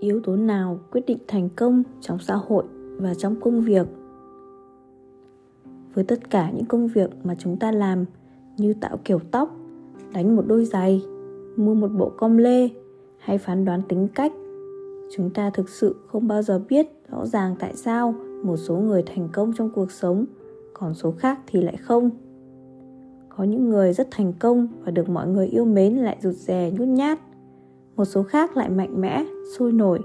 yếu tố nào quyết định thành công trong xã hội và trong công việc? Với tất cả những công việc mà chúng ta làm như tạo kiểu tóc, đánh một đôi giày, mua một bộ com lê hay phán đoán tính cách, chúng ta thực sự không bao giờ biết rõ ràng tại sao một số người thành công trong cuộc sống, còn số khác thì lại không. Có những người rất thành công và được mọi người yêu mến lại rụt rè nhút nhát một số khác lại mạnh mẽ, sôi nổi.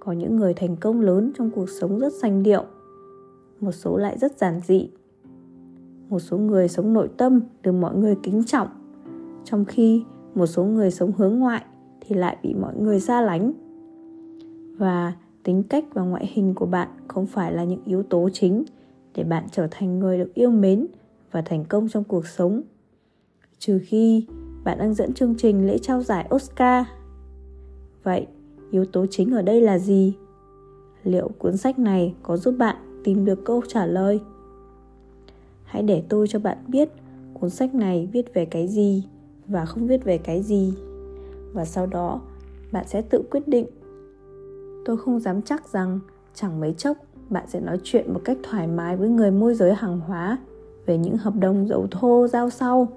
Có những người thành công lớn trong cuộc sống rất sành điệu, một số lại rất giản dị. Một số người sống nội tâm được mọi người kính trọng, trong khi một số người sống hướng ngoại thì lại bị mọi người xa lánh. Và tính cách và ngoại hình của bạn không phải là những yếu tố chính để bạn trở thành người được yêu mến và thành công trong cuộc sống. Trừ khi bạn đang dẫn chương trình lễ trao giải oscar vậy, yếu tố chính ở đây là gì? Liệu cuốn sách này có giúp bạn tìm được câu trả lời? Hãy để tôi cho bạn biết cuốn sách này viết về cái gì và không viết về cái gì. Và sau đó, bạn sẽ tự quyết định. Tôi không dám chắc rằng chẳng mấy chốc bạn sẽ nói chuyện một cách thoải mái với người môi giới hàng hóa về những hợp đồng dầu thô giao sau.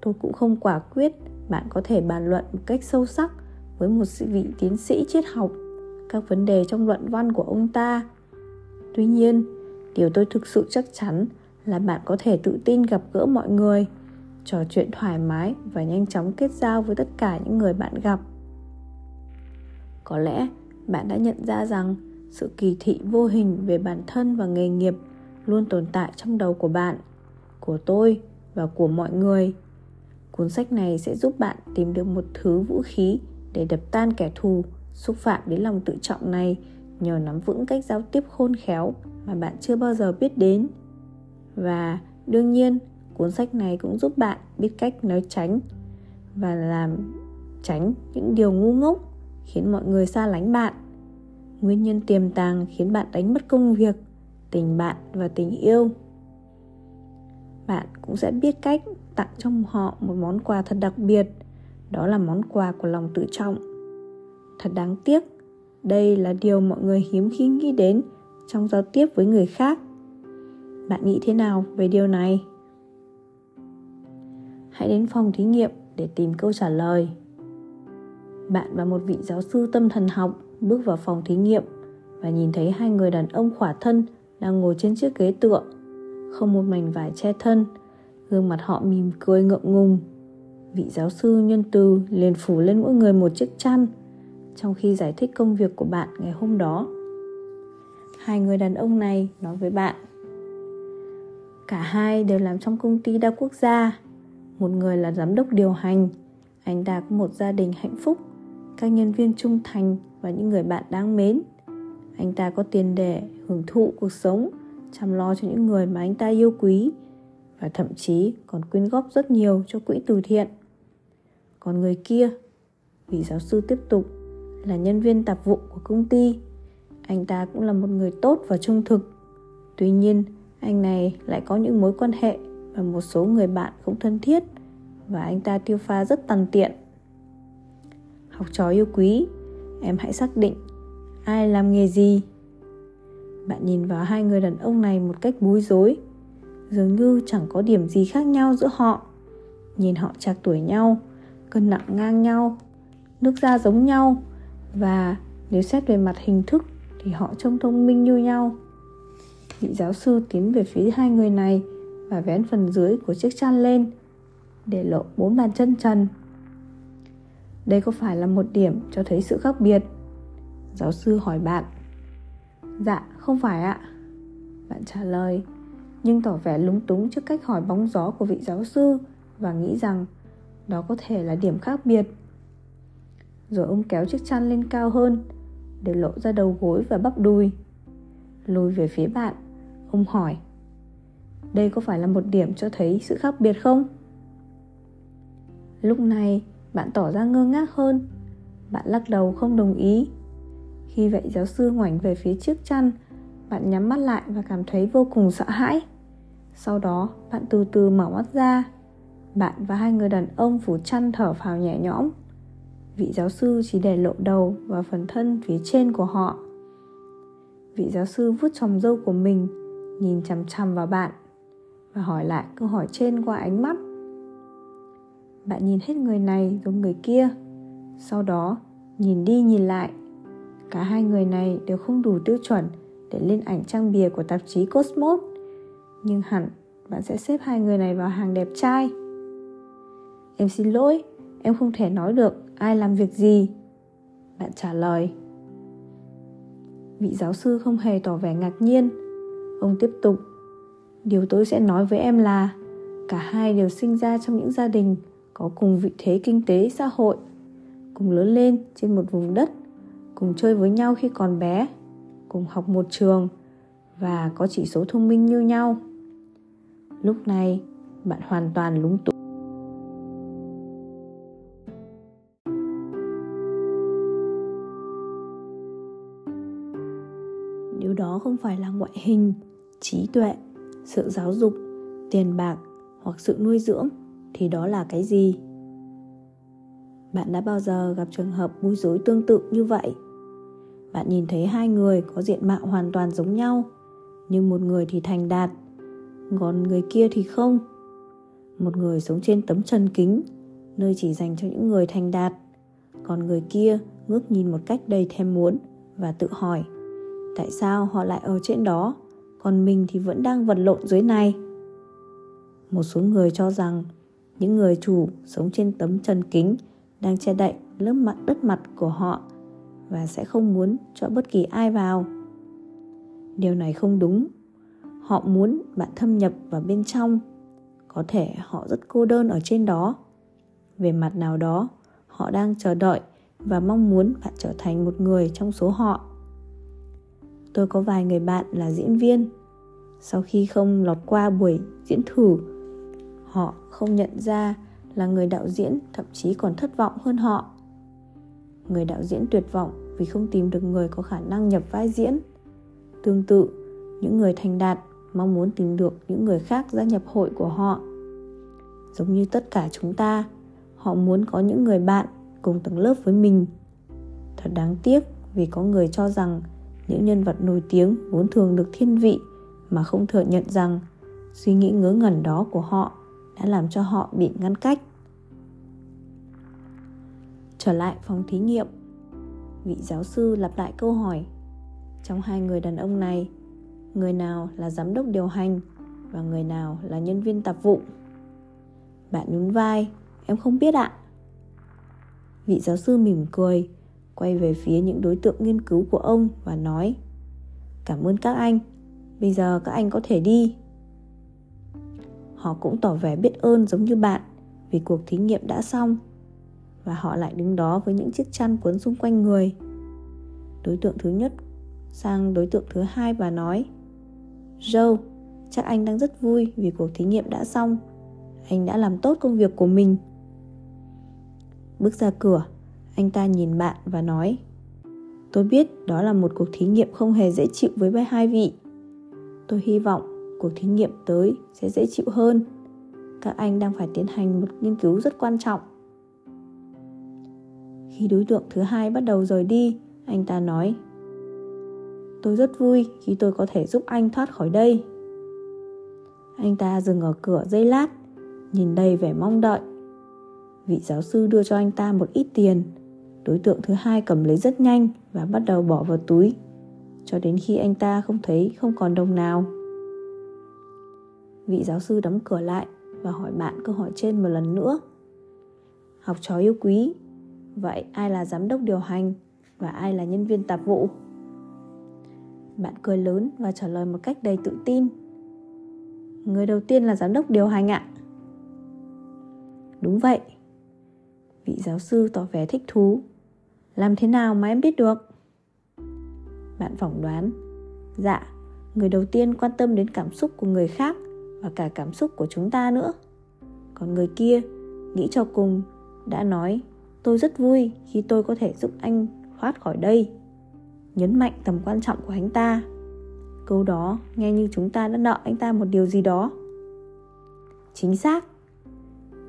Tôi cũng không quả quyết bạn có thể bàn luận một cách sâu sắc với một vị tiến sĩ triết học, các vấn đề trong luận văn của ông ta. Tuy nhiên, điều tôi thực sự chắc chắn là bạn có thể tự tin gặp gỡ mọi người, trò chuyện thoải mái và nhanh chóng kết giao với tất cả những người bạn gặp. Có lẽ bạn đã nhận ra rằng sự kỳ thị vô hình về bản thân và nghề nghiệp luôn tồn tại trong đầu của bạn, của tôi và của mọi người. Cuốn sách này sẽ giúp bạn tìm được một thứ vũ khí để đập tan kẻ thù. Xúc phạm đến lòng tự trọng này nhờ nắm vững cách giao tiếp khôn khéo mà bạn chưa bao giờ biết đến. Và đương nhiên, cuốn sách này cũng giúp bạn biết cách nói tránh và làm tránh những điều ngu ngốc khiến mọi người xa lánh bạn. Nguyên nhân tiềm tàng khiến bạn đánh mất công việc, tình bạn và tình yêu. Bạn cũng sẽ biết cách tặng cho họ một món quà thật đặc biệt đó là món quà của lòng tự trọng. Thật đáng tiếc, đây là điều mọi người hiếm khi nghĩ đến trong giao tiếp với người khác. Bạn nghĩ thế nào về điều này? Hãy đến phòng thí nghiệm để tìm câu trả lời. Bạn và một vị giáo sư tâm thần học bước vào phòng thí nghiệm và nhìn thấy hai người đàn ông khỏa thân đang ngồi trên chiếc ghế tựa, không một mảnh vải che thân, gương mặt họ mỉm cười ngượng ngùng vị giáo sư nhân từ liền phủ lên mỗi người một chiếc chăn, trong khi giải thích công việc của bạn ngày hôm đó. Hai người đàn ông này nói với bạn, cả hai đều làm trong công ty đa quốc gia, một người là giám đốc điều hành, anh ta có một gia đình hạnh phúc, các nhân viên trung thành và những người bạn đáng mến. Anh ta có tiền để hưởng thụ cuộc sống, chăm lo cho những người mà anh ta yêu quý và thậm chí còn quyên góp rất nhiều cho quỹ từ thiện còn người kia vị giáo sư tiếp tục, là nhân viên tạp vụ của công ty. Anh ta cũng là một người tốt và trung thực. Tuy nhiên, anh này lại có những mối quan hệ và một số người bạn không thân thiết và anh ta tiêu pha rất tàn tiện. Học trò yêu quý, em hãy xác định ai làm nghề gì. Bạn nhìn vào hai người đàn ông này một cách bối rối, dường như chẳng có điểm gì khác nhau giữa họ. Nhìn họ trạc tuổi nhau cân nặng ngang nhau, nước da giống nhau và nếu xét về mặt hình thức thì họ trông thông minh như nhau. Vị giáo sư tiến về phía hai người này và vén phần dưới của chiếc chăn lên để lộ bốn bàn chân trần. Đây có phải là một điểm cho thấy sự khác biệt? Giáo sư hỏi bạn. Dạ không phải ạ. Bạn trả lời, nhưng tỏ vẻ lúng túng trước cách hỏi bóng gió của vị giáo sư và nghĩ rằng đó có thể là điểm khác biệt. Rồi ông kéo chiếc chăn lên cao hơn để lộ ra đầu gối và bắp đùi. Lùi về phía bạn, ông hỏi, đây có phải là một điểm cho thấy sự khác biệt không? Lúc này, bạn tỏ ra ngơ ngác hơn. Bạn lắc đầu không đồng ý. Khi vậy giáo sư ngoảnh về phía chiếc chăn, bạn nhắm mắt lại và cảm thấy vô cùng sợ hãi. Sau đó, bạn từ từ mở mắt ra bạn và hai người đàn ông phủ chăn thở phào nhẹ nhõm. Vị giáo sư chỉ để lộ đầu và phần thân phía trên của họ. Vị giáo sư vuốt chòm râu của mình, nhìn chằm chằm vào bạn và hỏi lại câu hỏi trên qua ánh mắt. Bạn nhìn hết người này rồi người kia, sau đó nhìn đi nhìn lại. Cả hai người này đều không đủ tiêu chuẩn để lên ảnh trang bìa của tạp chí cosmos, nhưng hẳn bạn sẽ xếp hai người này vào hàng đẹp trai em xin lỗi, em không thể nói được ai làm việc gì. Bạn trả lời. Vị giáo sư không hề tỏ vẻ ngạc nhiên. Ông tiếp tục. Điều tôi sẽ nói với em là, cả hai đều sinh ra trong những gia đình có cùng vị thế kinh tế, xã hội, cùng lớn lên trên một vùng đất, cùng chơi với nhau khi còn bé, cùng học một trường và có chỉ số thông minh như nhau. Lúc này, bạn hoàn toàn lúng túng. Không phải là ngoại hình, trí tuệ, sự giáo dục, tiền bạc hoặc sự nuôi dưỡng thì đó là cái gì? Bạn đã bao giờ gặp trường hợp bối rối tương tự như vậy? Bạn nhìn thấy hai người có diện mạo hoàn toàn giống nhau, nhưng một người thì thành đạt, còn người kia thì không. Một người sống trên tấm trần kính, nơi chỉ dành cho những người thành đạt, còn người kia ngước nhìn một cách đầy thèm muốn và tự hỏi tại sao họ lại ở trên đó? Còn mình thì vẫn đang vật lộn dưới này. Một số người cho rằng những người chủ sống trên tấm trần kính đang che đậy lớp mặt đất mặt của họ và sẽ không muốn cho bất kỳ ai vào. Điều này không đúng. Họ muốn bạn thâm nhập vào bên trong. Có thể họ rất cô đơn ở trên đó. Về mặt nào đó, họ đang chờ đợi và mong muốn bạn trở thành một người trong số họ tôi có vài người bạn là diễn viên. Sau khi không lọt qua buổi diễn thử, họ không nhận ra là người đạo diễn thậm chí còn thất vọng hơn họ. Người đạo diễn tuyệt vọng vì không tìm được người có khả năng nhập vai diễn. Tương tự, những người thành đạt mong muốn tìm được những người khác gia nhập hội của họ. Giống như tất cả chúng ta, họ muốn có những người bạn cùng tầng lớp với mình. Thật đáng tiếc vì có người cho rằng những nhân vật nổi tiếng vốn thường được thiên vị mà không thừa nhận rằng suy nghĩ ngớ ngẩn đó của họ đã làm cho họ bị ngăn cách. Trở lại phòng thí nghiệm, vị giáo sư lặp lại câu hỏi. Trong hai người đàn ông này, người nào là giám đốc điều hành và người nào là nhân viên tạp vụ? Bạn nhún vai, em không biết ạ. Vị giáo sư mỉm cười quay về phía những đối tượng nghiên cứu của ông và nói cảm ơn các anh bây giờ các anh có thể đi. Họ cũng tỏ vẻ biết ơn giống như bạn vì cuộc thí nghiệm đã xong và họ lại đứng đó với những chiếc chăn cuốn xung quanh người. Đối tượng thứ nhất sang đối tượng thứ hai và nói Joe, chắc anh đang rất vui vì cuộc thí nghiệm đã xong. Anh đã làm tốt công việc của mình. Bước ra cửa anh ta nhìn bạn và nói, tôi biết đó là một cuộc thí nghiệm không hề dễ chịu với hai vị. Tôi hy vọng cuộc thí nghiệm tới sẽ dễ chịu hơn. Các anh đang phải tiến hành một nghiên cứu rất quan trọng. Khi đối tượng thứ hai bắt đầu rời đi, anh ta nói, tôi rất vui khi tôi có thể giúp anh thoát khỏi đây. Anh ta dừng ở cửa giây lát, nhìn đầy vẻ mong đợi. Vị giáo sư đưa cho anh ta một ít tiền đối tượng thứ hai cầm lấy rất nhanh và bắt đầu bỏ vào túi. Cho đến khi anh ta không thấy, không còn đồng nào. Vị giáo sư đóng cửa lại và hỏi bạn câu hỏi trên một lần nữa. Học trò yêu quý, vậy ai là giám đốc điều hành và ai là nhân viên tạp vụ? Bạn cười lớn và trả lời một cách đầy tự tin. Người đầu tiên là giám đốc điều hành ạ. Đúng vậy. Vị giáo sư tỏ vẻ thích thú làm thế nào mà em biết được? Bạn phỏng đoán. Dạ người đầu tiên quan tâm đến cảm xúc của người khác và cả cảm xúc của chúng ta nữa. Còn người kia, nghĩ cho cùng, đã nói, tôi rất vui khi tôi có thể giúp anh thoát khỏi đây. Nhấn mạnh tầm quan trọng của anh ta. Câu đó nghe như chúng ta đã nợ anh ta một điều gì đó. Chính xác.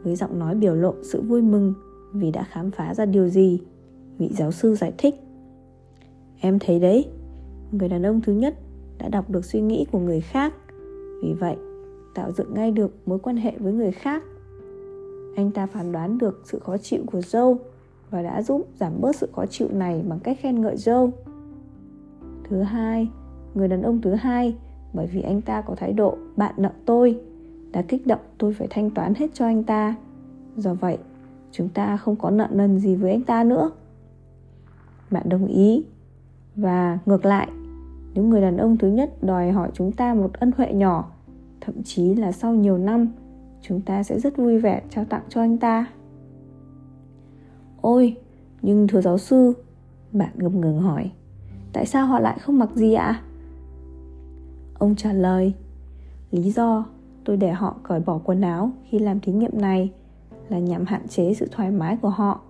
Với giọng nói biểu lộ sự vui mừng vì đã khám phá ra điều gì vị giáo sư giải thích em thấy đấy người đàn ông thứ nhất đã đọc được suy nghĩ của người khác vì vậy tạo dựng ngay được mối quan hệ với người khác anh ta phán đoán được sự khó chịu của dâu và đã giúp giảm bớt sự khó chịu này bằng cách khen ngợi dâu Thứ hai, người đàn ông thứ hai bởi vì anh ta có thái độ bạn nợ tôi đã kích động tôi phải thanh toán hết cho anh ta. Do vậy, chúng ta không có nợ nần gì với anh ta nữa. Bạn đồng ý. Và ngược lại, nếu người đàn ông thứ nhất đòi hỏi chúng ta một ân huệ nhỏ, thậm chí là sau nhiều năm chúng ta sẽ rất vui vẻ trao tặng cho anh ta. Ôi nhưng thưa giáo sư bạn ngập ngừng hỏi tại sao họ lại không mặc gì ạ? Ông trả lời lý do tôi để họ cởi bỏ quần áo khi làm thí nghiệm này là nhằm hạn chế sự thoải mái của họ.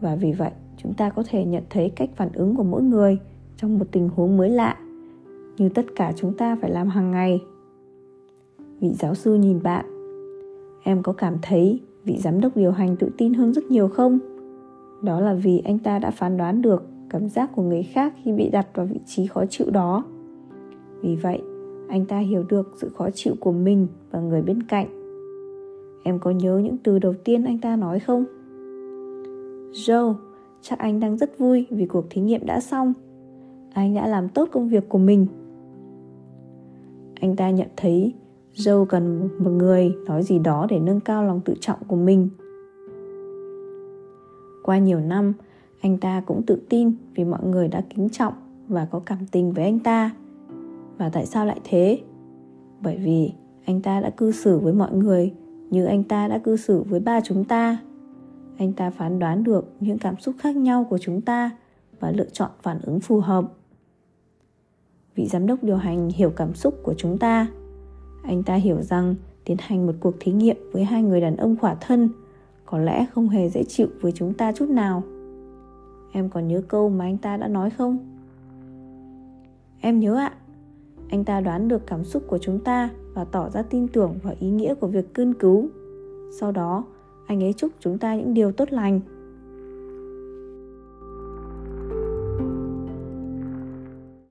Và vì vậy chúng ta có thể nhận thấy cách phản ứng của mỗi người trong một tình huống mới lạ, như tất cả chúng ta phải làm hàng ngày. Vị giáo sư nhìn bạn. Em có cảm thấy vị giám đốc điều hành tự tin hơn rất nhiều không? Đó là vì anh ta đã phán đoán được cảm giác của người khác khi bị đặt vào vị trí khó chịu đó. Vì vậy, anh ta hiểu được sự khó chịu của mình và người bên cạnh. Em có nhớ những từ đầu tiên anh ta nói không? Joe chắc anh đang rất vui vì cuộc thí nghiệm đã xong anh đã làm tốt công việc của mình anh ta nhận thấy Joe cần một người nói gì đó để nâng cao lòng tự trọng của mình. Qua nhiều năm, anh ta cũng tự tin vì mọi người đã kính trọng và có cảm tình với anh ta. Và tại sao lại thế? Bởi vì anh ta đã cư xử với mọi người như anh ta đã cư xử với ba chúng ta. Anh ta phán đoán được những cảm xúc khác nhau của chúng ta và lựa chọn phản ứng phù hợp. Vị giám đốc điều hành hiểu cảm xúc của chúng ta. Anh ta hiểu rằng tiến hành một cuộc thí nghiệm với hai người đàn ông khỏa thân có lẽ không hề dễ chịu với chúng ta chút nào. Em còn nhớ câu mà anh ta đã nói không? Em nhớ ạ. Anh ta đoán được cảm xúc của chúng ta và tỏ ra tin tưởng vào ý nghĩa của việc cương cứu. Sau đó anh ấy chúc chúng ta những điều tốt lành.